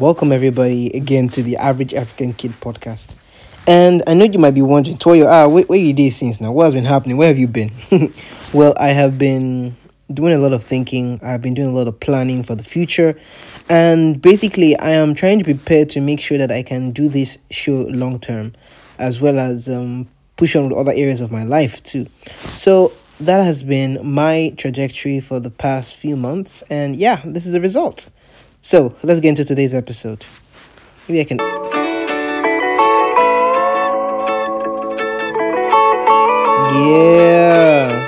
Welcome, everybody, again to the Average African Kid podcast. And I know you might be wondering, Toyo, ah, where, where you did since now? What has been happening? Where have you been? well, I have been doing a lot of thinking. I've been doing a lot of planning for the future. And basically, I am trying to prepare to make sure that I can do this show long term, as well as um, push on with other areas of my life too. So that has been my trajectory for the past few months. And yeah, this is the result. So let's get into today's episode. Maybe I can. Yeah.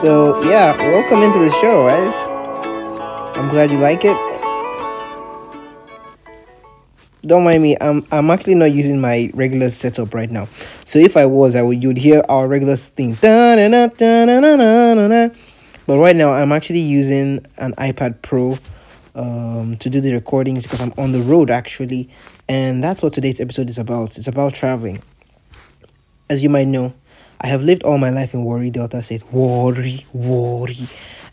So yeah, welcome into the show, guys. I'm glad you like it. Don't mind me. I'm I'm actually not using my regular setup right now. So if I was, I would you'd hear our regular thing. But right now, I'm actually using an iPad Pro um, to do the recordings because I'm on the road actually, and that's what today's episode is about. It's about traveling. As you might know, I have lived all my life in Warri, Delta State. Warri, Warri.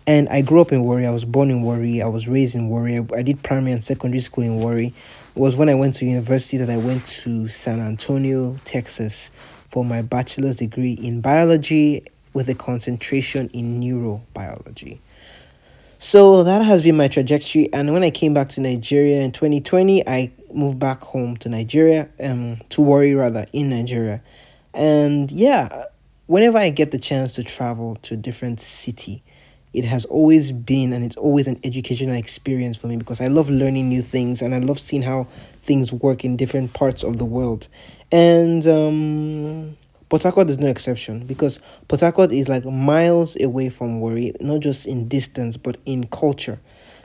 And I grew up in Warri. I was born in Warri. I was raised in Warri. I did primary and secondary school in Warri. It was when I went to university that I went to San Antonio, Texas for my bachelor's degree in biology with a concentration in neurobiology. So that has been my trajectory. And when I came back to Nigeria in 2020, I moved back home to Nigeria, um, to Warri rather, in Nigeria. And yeah, whenever I get the chance to travel to a different city, it has always been and it's always an educational experience for me because I love learning new things and I love seeing how things work in different parts of the world. And um, is no exception because Port is like miles away from Warri, not just in distance but in culture.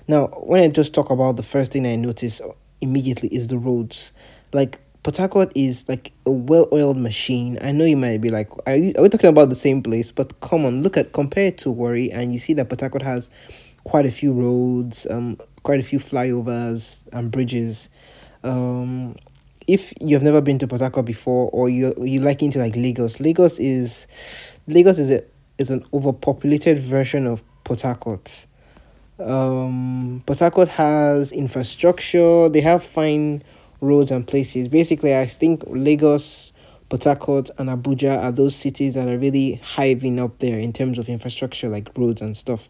Now, when I just talk about the first thing I notice immediately is the roads. Like Harcourt is like a well-oiled machine. I know you might be like, are, you, are we talking about the same place? But come on, look at compare to Warri, and you see that Harcourt has quite a few roads, um, quite a few flyovers and bridges. Um, if you have never been to Harcourt before, or you you like into like Lagos, Lagos is Lagos is a is an overpopulated version of Harcourt. Um, Harcourt has infrastructure. They have fine roads and places. Basically, I think Lagos, Port Harcourt, and Abuja are those cities that are really hiving up there in terms of infrastructure, like roads and stuff.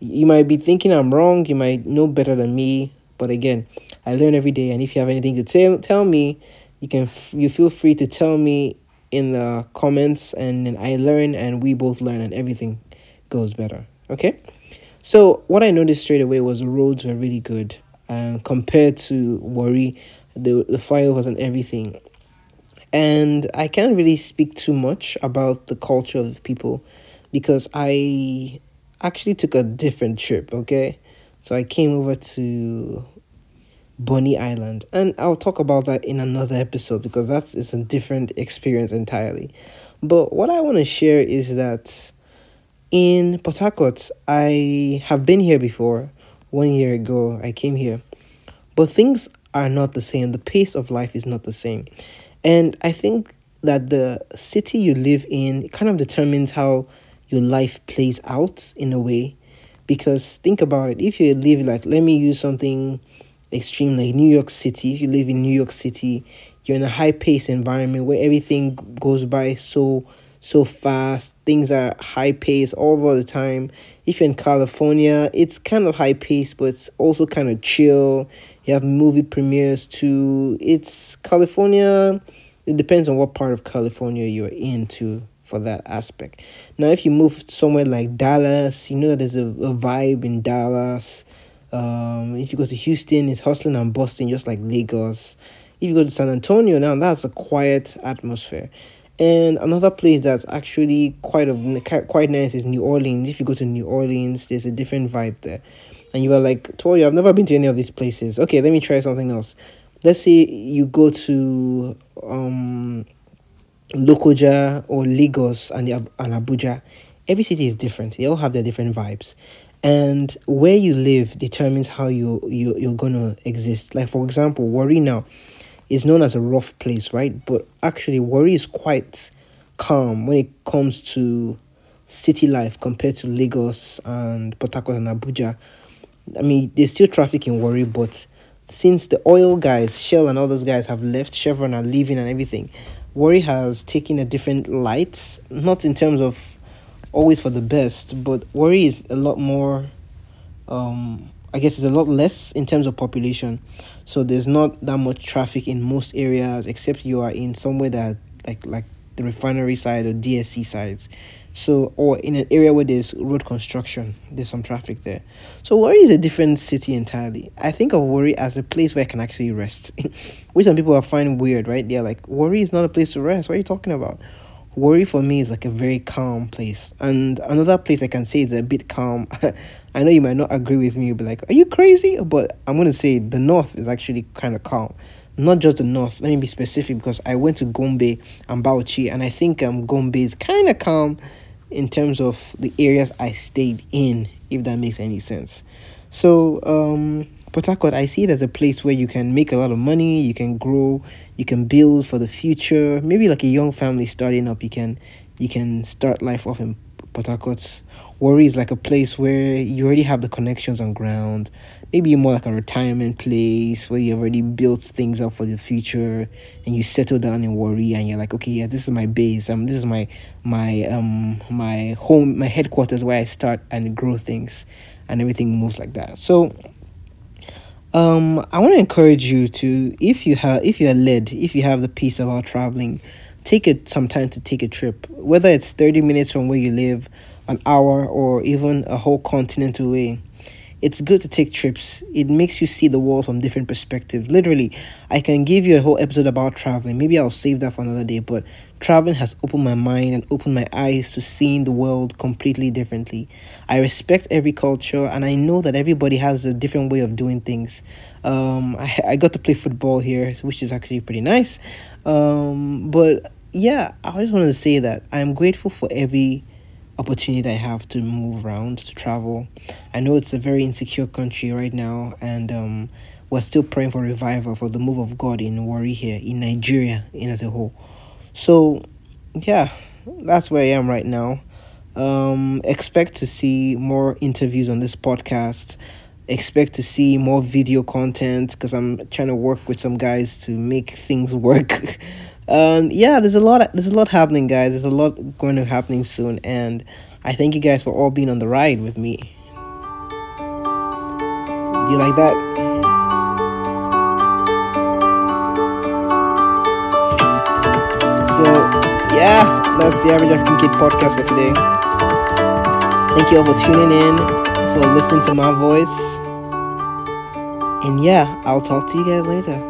You might be thinking I'm wrong. You might know better than me, but again, I learn every day. And if you have anything to tell tell me, you can f- you feel free to tell me in the comments, and then I learn, and we both learn, and everything goes better. Okay. So what I noticed straight away was the roads were really good, compared to Warri, the the flyovers and everything. And I can't really speak too much about the culture of the people because I actually took a different trip, okay? So I came over to Bonny Island and I'll talk about that in another episode because that's it's a different experience entirely. But what I want to share is that in Port Harcourt, I have been here before. One year ago, I came here. But things are not the same. The pace of life is not the same. And I think that the city you live in kind of determines how your life plays out in a way. Because think about it, if you live like, let me use something extreme like New York City, if you live in New York City, you're in a high pace environment where everything goes by so so fast. Things are high pace all the time. If you're in California, it's kind of high pace, but it's also kind of chill. You have movie premieres too. It's California. It depends on what part of California you're into for that aspect. Now, if you move somewhere like Dallas, you know there's a, a vibe in Dallas. Um, if you go to Houston, it's hustling and busting just like Lagos. If you go to San Antonio, now that's a quiet atmosphere. And another place that's actually quite a quite nice is New Orleans. If you go to New Orleans, there's a different vibe there. And you are like, Tori, I've never been to any of these places. Okay, let me try something else. Let's say you go to um Lokoja or Lagos and, and Abuja. Every city is different. They all have their different vibes. And where you live determines how you, you, you're going to exist. Like, for example, Warri now is known as a rough place, right? But actually, Warri is quite calm when it comes to city life compared to Lagos and Port Harcourt and Abuja. I mean, there's still traffic in Warri, but since the oil guys, Shell and all those guys have left, Chevron are leaving and everything, Warri has taken a different light, not in terms of always for the best, but Warri is a lot more, um, I guess it's a lot less in terms of population. So there's not that much traffic in most areas, except you are in somewhere that like like the refinery side or DSC sides. So, or in an area where there's road construction, there's some traffic there. So, Warri is a different city entirely. I think of Warri as a place where I can actually rest, which some people are finding weird, right? They're like, Warri is not a place to rest. What are you talking about? Warri for me is like a very calm place. And another place I can say is a bit calm. I know you might not agree with me, but like, are you crazy? But I'm going to say the north is actually kind of calm not just the north. Let me be specific because I went to Gombe and Bauchi, and I think um Gombe is kind of calm in terms of the areas I stayed in, if that makes any sense. So um, Port Harcourt, I see it as a place where you can make a lot of money, you can grow, you can build for the future. Maybe like a young family starting up, you can you can start life off in Port Harcourt. Warri is like a place where you already have the connections on ground maybe more like a retirement place where you've already built things up for the future and you settle down in Warri and you're like okay yeah this is my base um this is my my um my home my headquarters where I start and grow things and everything moves like that so um I want to encourage you to if you have if you're led if you have the peace about traveling take it some time to take a trip. Whether it's 30 minutes from where you live an hour or even a whole continent away it's good to take trips. It makes you see the world from different perspectives. Literally, I can give you a whole episode about traveling. Maybe I'll save that for another day, but traveling has opened my mind and opened my eyes to seeing the world completely differently. I respect every culture and I know that everybody has a different way of doing things. Um, I, I got to play football here, which is actually pretty nice. Um, but yeah, I always wanted to say that I'm grateful for every opportunity I have to move around, to travel. I know it's a very insecure country right now, and um, we're still praying for revival for the move of God in Warri here, in Nigeria, in as a whole. So, yeah, that's where I am right now. Um, expect to see more interviews on this podcast. Expect to see more video content because I'm trying to work with some guys to make things work. And yeah, there's a lot. There's a lot happening, guys. There's a lot going to happening soon, and I thank you guys for all being on the ride with me. Do you like that? So yeah, that's the Average African Kid podcast for today. Thank you all for tuning in, for listening to my voice. And yeah, I'll talk to you guys later.